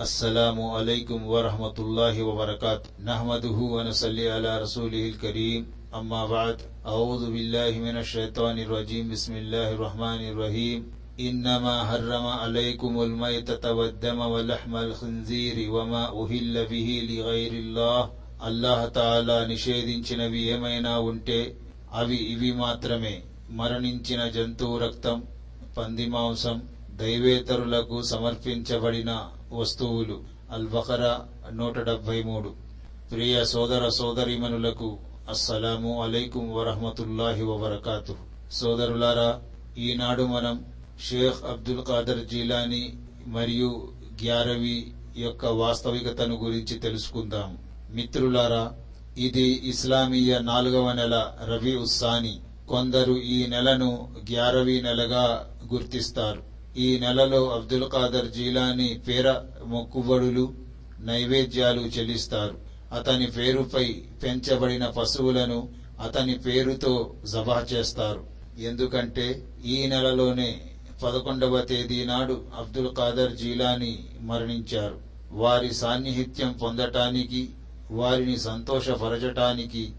السلام عليكم ورحمة الله وبركاته نحمده ونصلي على رسوله الكريم أما بعد أعوذ بالله من الشيطان الرجيم بسم الله الرحمن الرحيم إنما حرم عليكم الميتة والدم ولحم الخنزير وما أهل به لغير الله అల్లాహ్ తాలా నిషేధించినవి ఏమైనా ఉంటే అవి ఇవి మాత్రమే మరణించిన జంతువు రక్తం పంది మాంసం దైవేతరులకు సమర్పించబడిన వస్తువులు. అల్బకరా నూట డెబ్బై మూడు. ప్రియ సోదర సోదరిమనులకు అస్సలాము అలైకుం వరహమతుల్లాహి వబర్కాతు సోదరులారా ఈనాడు మనం షేక్ అబ్దుల్ ఖాదర్ జీలానీ మరియు గ్యారవి యొక్క వాస్తవికతను గురించి తెలుసుకుందాం. మిత్రులారా ఇది ఇస్లామీయ నాలుగవ నెల రవి ఉస్సాని కొందరు ఈ నెలను గ్యారవీ నెలగా గుర్తిస్తారు. ఈ నెలలో అబ్దుల్ ఖాదర్ జీలాని పేర మొక్కుబడులు నైవేద్యాలు చెల్లిస్తారు. అతని పేరుపై పెంచబడిన పశువులను అతని పేరుతో జబా చేస్తారు. ఎందుకంటే ఈ నెలలోనే పదకొండవ తేదీ నాడు అబ్దుల్ ఖాదర్ జీలాని మరణించారు. వారి సాన్నిహిత్యం పొందటానికి వారిని సంతోషపరచటానికి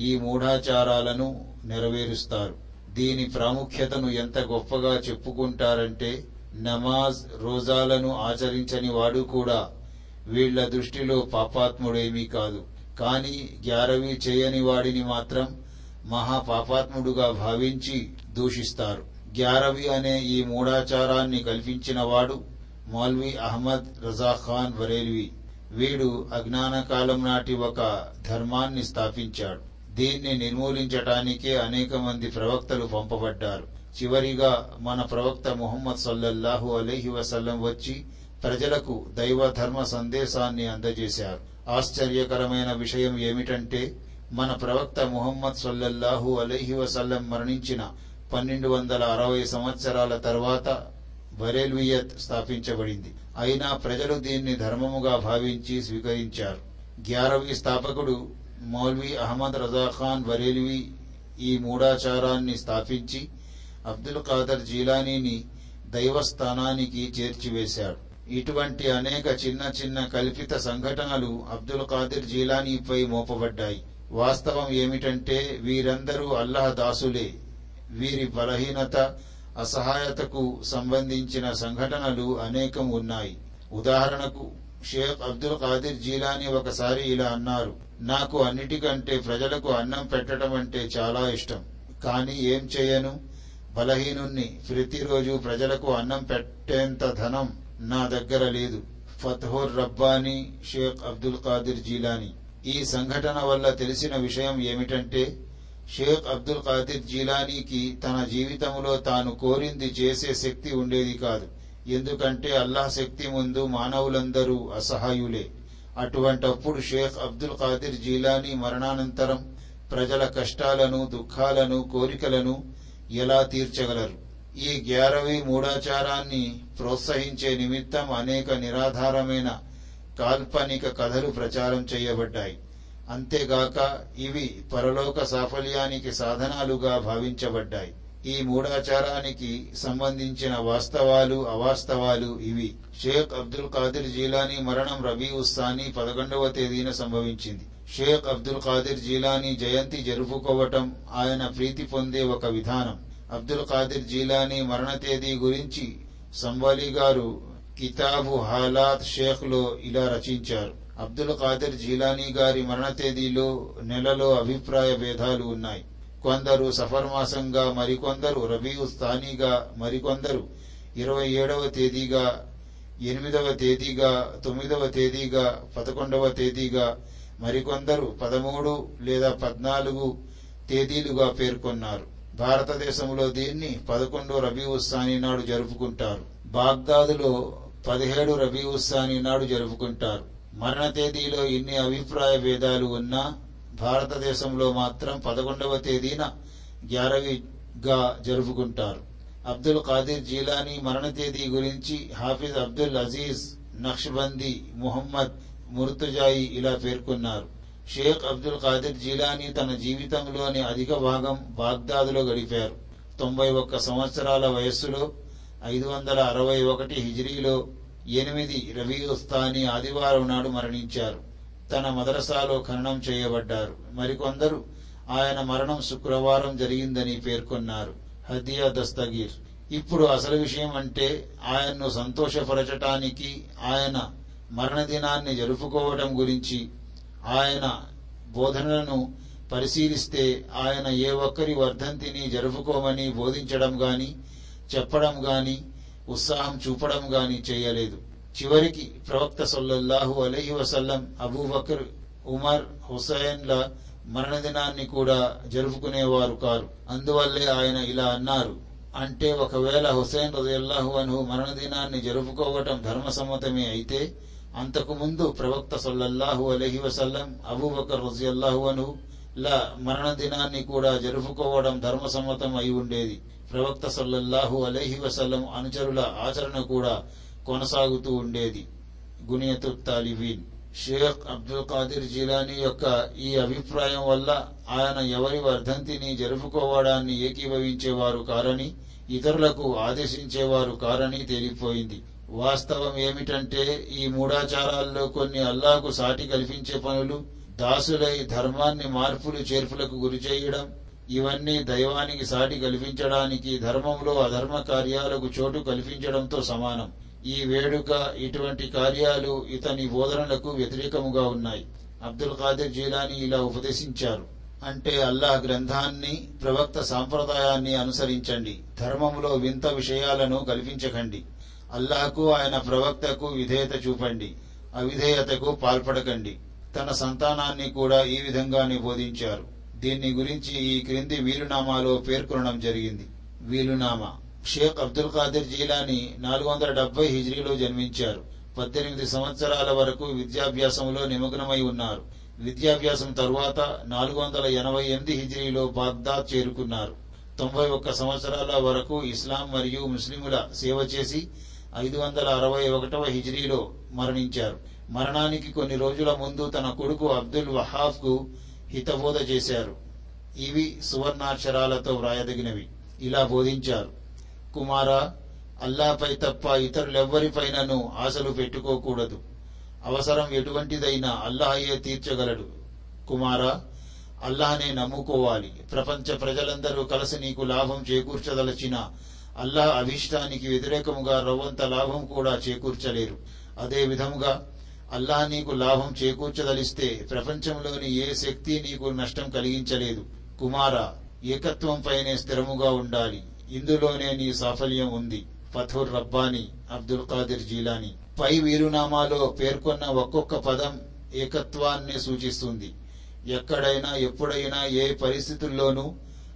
ఈ మూఢాచారాలను నెరవేరుస్తారు. దీని ప్రాముఖ్యతను ఎంత గొప్పగా చెప్పుకుంటారంటే నమాజ్ రోజాలను ఆచరించని వాడు కూడా వీళ్ళ దృష్టిలో పాపాత్ముడేమీ కాదు. కాని గ్యారవీ చేయని వాడిని మాత్రం మహా పాపాత్ముడుగా భావించి దూషిస్తారు. గ్యారవి అనే ఈ మూఢాచారాన్ని కల్పించిన వాడు మౌల్వీ అహ్మద్ రజాఖాన్ బరేల్వి. వీడు అజ్ఞాన కాలం నాటి ఒక ధర్మాన్ని స్థాపించాడు. దీన్ని నిర్మూలించటానికే అనేక మంది ప్రవక్తలు పంపబడ్డారు. చివరిగా మన ప్రవక్త ముహమ్మద్ సల్లల్లాహు అలీహి వసల్లం వచ్చి ప్రజలకు దైవ ధర్మ సందేశాన్ని అందజేశారు. ఆశ్చర్యకరమైన విషయం ఏమిటంటే మన ప్రవక్త ముహమ్మద్ సల్లల్లాహు అలీహి వసల్లం మరణించిన పన్నెండు వందల అరవై సంవత్సరాల తర్వాత బరేల్వియత్ స్థాపించబడింది. అయినా ప్రజలు దీన్ని ధర్మముగా భావించి స్వీకరించారు. గ్యారవి స్థాపకుడు మౌల్వీ అహ్మద్ రజాఖాన్ బరేల్వి ఈ మూఢాచారాన్ని స్థాపించి అబ్దుల్ ఖాదర్ జీలానీని దైవస్థానానికి చేర్చివేశాడు. ఇటువంటి అనేక చిన్న చిన్న కల్పిత సంఘటనలు అబ్దుల్ ఖాదిర్ జీలానీపై మోపబడ్డాయి. వాస్తవం ఏమిటంటే వీరందరూ అల్లాహ్ దాసులే. వీరి బలహీనత అసహాయతకు సంబంధించిన సంఘటనలు అనేకం ఉన్నాయి. ఉదాహరణకు షేక్ అబ్దుల్ ఖాదిర్ జీలాని ఒకసారి ఇలా అన్నారు నాకు అన్నిటికంటే ప్రజలకు అన్నం పెట్టడం అంటే చాలా ఇష్టం. కానీ ఏం చేయను? బలహీనుణ్ణి. ప్రతిరోజు ప్రజలకు అన్నం పెట్టేంత ధనం నా దగ్గర లేదు. ఫత్హుర్ రబ్బానీ షేక్ అబ్దుల్ ఖాదిర్ జీలాని. ఈ సంఘటన వల్ల తెలిసిన విషయం ఏమిటంటే షేక్ అబ్దుల్ ఖాదిర్ జీలానీకి తన జీవితంలో తాను కోరింది చేసే శక్తి ఉండేది కాదు. ఎందుకంటే అల్లాహ్ శక్తి ముందు మానవులందరూ అసహాయులే. అటువంటప్పుడు షేక్ అబ్దుల్ ఖాదిర్ జీలానీ మరణానంతరం ప్రజల కష్టాలను దుఃఖాలను కోరికలను ఎలా తీర్చగలరు? ఈ గ్యారవి మూఢాచారాన్ని ప్రోత్సహించే నిమిత్తం అనేక నిరాధారమైన కాల్పనిక కథలు ప్రచారం చేయబడ్డాయి. అంతేగాక ఇవి పరలోక సాఫల్యానికి సాధనాలుగా భావించబడ్డాయి. ఈ మూఢాచారానికి సంబంధించిన వాస్తవాలు అవాస్తవాలు ఇవి. షేక్ అబ్దుల్ ఖాదిర్ జీలానీ మరణం రబీ ఉస్సాని పదకొండవ తేదీన సంభవించింది. షేక్ అబ్దుల్ ఖాదిర్ జీలానీ జయంతి జరుపుకోవటం ఆయన ప్రీతి పొందే ఒక విధానం. అబ్దుల్ ఖాదిర్ జీలానీ మరణ తేదీ గురించి సంబలి గారు కితాబు హాలాత్ షేక్లో ఇలా రచించారు. అబ్దుల్ ఖాదిర్ జీలానీ గారి మరణ తేదీలో నెలలో అభిప్రాయ భేదాలు ఉన్నాయి. కొందరు సఫర్ మాసంగా మరికొందరు రబీ స్థానీగా మరికొందరు ఇరవై ఏడవ తేదీగా ఎనిమిదవ తేదీగా తొమ్మిదవ తేదీగా పదకొండవ తేదీగా మరికొందరు పదమూడు లేదా పద్నాలుగు తేదీలుగా పేర్కొన్నారు. భారతదేశంలో దీన్ని పదకొండు రబీ ఉస్సాని నాడు జరుపుకుంటారు. బాగ్దాదులో పదిహేడు రబీ ఉస్సాని నాడు జరుపుకుంటారు. మరణ తేదీలో ఇన్ని అభిప్రాయ భేదాలు ఉన్నా భారతదేశంలో మాత్రం పదకొండవ తేదీన గ్యారవిగా జరుపుకుంటారు. అబ్దుల్ ఖాదిర్ జీలానీ మరణ తేదీ గురించి హాఫిజ్ అబ్దుల్ అజీజ్ నక్షబందీ ముహమ్మద్ ముర్తుజాయి ఇలా పేర్కొన్నారు. షేక్ అబ్దుల్ ఖాదిర్ జీలానీ తన జీవితంలోని అధిక భాగం బాగ్దాదులో గడిపారు. తొంభై ఒక్క సంవత్సరాల వయస్సులో ఐదు వందల అరవై ఒకటి హిజ్రీలో ఎనిమిది రబీఉస్తాని ఆదివారం నాడు మరణించారు. తన మదరసాలో ఖననం చేయబడ్డారు. మరికొందరు ఆయన మరణం శుక్రవారం జరిగిందని పేర్కొన్నారు. హదియా దస్తగీర్. ఇప్పుడు అసలు విషయం అంటే ఆయన్ను సంతోషపరచటానికి ఆయన మరణదినాన్ని జరుపుకోవటం గురించి ఆయన బోధనలను పరిశీలిస్తే ఆయన ఏ ఒక్కరి వర్ధంతిని జరుపుకోమని బోధించడం గాని చెప్పడం గాని ఉత్సాహం చూపడం గాని చేయలేదు. చివరికి ప్రవక్త సొల్లహు అలహి వసల్లం అబూబకర్ ఉమర్ హుసైన్ల మరణదినాన్ని కూడా జరుపుకునేవారు కారు. అందువల్లే ఆయన ఇలా అన్నారు. అంటే ఒకవేళ హుసేన్ రజల్లాహు అను మరణదినాన్ని జరుపుకోవటం ధర్మసమ్మతమే అయితే అంతకుముందు ప్రవక్త సొల్లహు అలహి వసల్లం అబూబకర్ రజల్లాహు అను ల మరణదినాన్ని కూడా జరుపుకోవడం ధర్మసమ్మతం అయి ఉండేది. ప్రవక్త సొల్లహు అలహి వసల్లం అనుచరుల ఆచరణ కూడా కొనసాగుతూ ఉండేది. గునియతు తాలిబీన్ షేక్ అబ్దుల్ ఖాదిర్ జిలానీ యొక్క ఈ అభిప్రాయం వల్ల ఆయన ఎవరి వర్ధంతిని జరుపుకోవడాన్ని ఏకీభవించేవారు కారని ఇతరులకు ఆదేశించేవారు కారని తేలిపోయింది. వాస్తవం ఏమిటంటే ఈ మూఢాచారాల్లో కొన్ని అల్లాకు సాటి కల్పించే పనులు దాసులై ధర్మాన్ని మార్పులు చేర్పులకు గురి చేయడం ఇవన్నీ దైవానికి సాటి కల్పించడానికి ధర్మంలో అధర్మ కార్యాలకు చోటు కల్పించడంతో సమానం. ఈ వేడుక ఇటువంటి కార్యాలు ఇతని బోధనలకు వ్యతిరేకముగా ఉన్నాయి. అబ్దుల్ ఖాదిర్ జీలాని ఇలా ఉపదేశించారు. అంటే అల్లాహ్ గ్రంథాన్ని ప్రవక్త సాంప్రదాయాన్ని అనుసరించండి. ధర్మములో వింత విషయాలను కల్పించకండి. అల్లాహకు ఆయన ప్రవక్తకు విధేయత చూపండి. అవిధేయతకు పాల్పడకండి. తన సంతానాన్ని కూడా ఈ విధంగానే బోధించారు. దీన్ని గురించి ఈ క్రింది వీలునామాలో పేర్కొనడం జరిగింది. వీలునామా. షేక్ అబ్దుల్ ఖాదిర్ జీలాని నాలుగు వందల డెబ్బై హిజ్రీలో జన్మించారు. పద్దెనిమిది సంవత్సరాల వరకు విద్యాభ్యాసంలో నిమగ్నమై ఉన్నారు. విద్యాభ్యాసం తరువాత నాలుగు వందల ఎనభై ఎనిమిది హిజ్రీలో బాగ్దాద్ చేరుకున్నారు. తొంభై ఒక్క సంవత్సరాల వరకు ఇస్లాం మరియు ముస్లిముల సేవ చేసి ఐదు వందల అరవై ఒకటవ హిజ్రీలో మరణించారు. మరణానికి కొన్ని రోజుల ముందు తన కొడుకు అబ్దుల్ వహాఫ్కు హితబోధ చేశారు. ఇవి సువర్ణాక్షరాలతో వ్రాయదగినవి. ఇలా బోధించారు. కుమారా అల్లాపై తప్ప ఇతరులెవ్వరిపైనను ఆశలు పెట్టుకోకూడదు. అవసరం ఎటువంటిదైనా అల్లాహయే తీర్చగలడు. కుమారా అల్లాహనే నమ్ముకోవాలి. ప్రపంచ ప్రజలందరూ కలిసి నీకు లాభం చేకూర్చదలచిన అల్లాహ్ అభిష్టానికి వ్యతిరేకముగా రవ్వంత లాభం కూడా చేకూర్చలేరు. అదే విధముగా అల్లాహ్ నీకు లాభం చేకూర్చదలిస్తే ప్రపంచంలోని ఏ శక్తి నీకు నష్టం కలిగించలేదు. కుమార ఏకత్వంపైనే స్థిరముగా ఉండాలి. ఇందులోనే నీ సాఫల్యం ఉంది. ఫథుర్ రబ్బాని అబ్దుల్ ఖాదిర్ జీలాని. పై వీరునామాలో పేర్కొన్న ఒక్కొక్క పదం ఏకత్వాన్ని సూచిస్తుంది. ఎక్కడైనా ఎప్పుడైనా ఏ పరిస్థితుల్లోనూ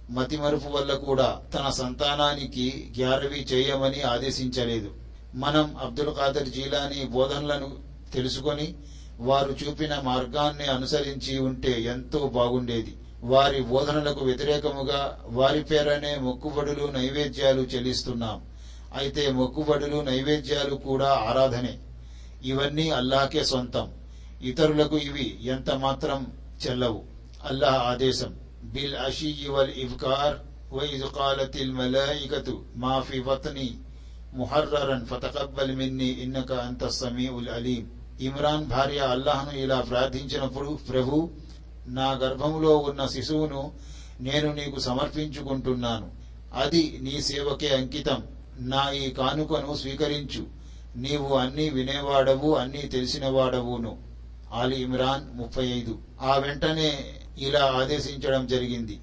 మతిమరుపు వల్ల కూడా తన సంతానానికి గ్యారవి చేయమని ఆదేశించలేదు. మనం అబ్దుల్ ఖాదర్ జీలాని బోధనలను తెలుసుకొని వారు చూపిన మార్గాన్ని అనుసరించి ఉంటే ఎంతో బాగుండేది. వారి బోధనలకు వ్యతిరేకముగా వారి పేరనే మొక్కుబడులు నైవేద్యాలు చెల్లిస్తున్నాం అయితే మొక్కుబడులు నైవేద్యాలు కూడా ఆరాధనే ఇవన్నీ అల్లాహకే సొంతం ఇతరులకు ఇవి ఎంత మాత్రం చెల్లవు అల్లాహ్ ఆదేశం బిల్ అషియి వల్ ఇబ్కార్ وإذ قالت الملائكة ما في بطني محررا فتقبل مني إنك أنت السميع العليم ఇమ్రాన్ భార్య అల్లాహ్ను ఇలా ప్రార్థించినప్పుడు ప్రభు నా గర్భంలో ఉన్న శిశువును నేను నీకు సమర్పించుకుంటున్నాను అది నీ సేవకే అంకితం నా ఈ కానుకను స్వీకరించు నీవు అన్నీ వినేవాడవు అన్నీ తెలిసినవాడవును ఆలి ఇమ్రాన్ ముప్పై ఐదు ఆ వెంటనే ఇలా ఆదేశించడం జరిగింది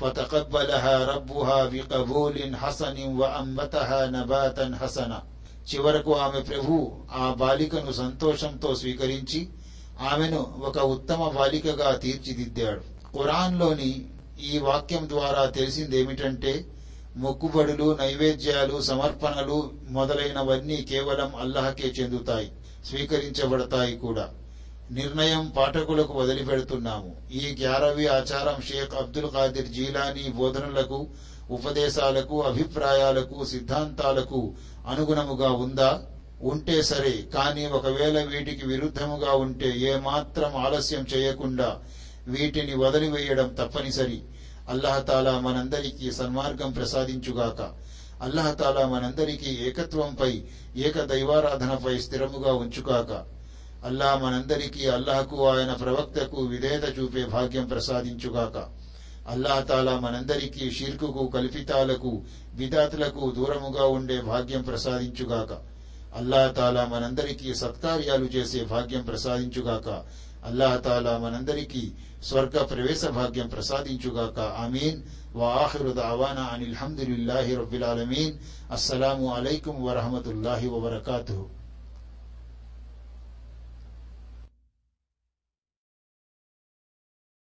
فتقبلها ربها بقبول حسن وأنبتها نباتا حسنا చివరకు ఆమె ప్రభు ఆ బాలికను సంతోషంతో స్వీకరించి ఆమెను ఒక ఉత్తమ బాలికగా తీర్చిదిద్దాడు. ఖురాన్లోని ఈ వాక్యం ద్వారా తెలిసిందేమిటంటే మొక్కుబడులు నైవేద్యాలు సమర్పణలు మొదలైనవన్నీ కేవలం అల్లహకే చెందుతాయి స్వీకరించబడతాయి కూడా. నిర్ణయం పాఠకులకు వదిలిపెడుతున్నాము. ఈ గ్యారవి ఆచారం షేక్ అబ్దుల్ ఖాదిర్ జీలానీ బోధనలకు ఉపదేశాలకు అభిప్రాయాలకు సిద్ధాంతాలకు అనుగుణముగా ఉందా? ఉంటే సరే కానీ ఒకవేళ వీటికి విరుద్ధముగా ఉంటే ఏమాత్రం ఆలస్యం చేయకుండా వీటిని వదిలివేయడం తప్పనిసరి. అల్లహతాలా మనందరికీ సన్మార్గం ప్రసాదించుగాక. అల్లహతాలా మనందరికీ ఏకత్వంపై ఏక దైవారాధనపై స్థిరముగా ఉంచుగాక. అల్లా మనందరికీ అల్లహకు ఆయన ప్రవక్తకు విధేయత చూపే భాగ్యం ప్రసాదించుగాక. అల్లాహతాలా మనందరికీ షీర్కుకు కల్పితాలకు విదాతులకు దూరముగా ఉండే భాగ్యం ప్రసాదించుగాక. అల్లాహతాలా మనందరికీ సత్కార్యాలు చేసే భాగ్యం ప్రసాదించుగాక అల్లాహతాలా మనందరికీ స్వర్గ ప్రవేశ భాగ్యం ప్రసాదించుగాక ఆమీన్ وآخر دعوانا عن الحمد لله رب العالمين السلام عليكم ورحمة الله وبركاته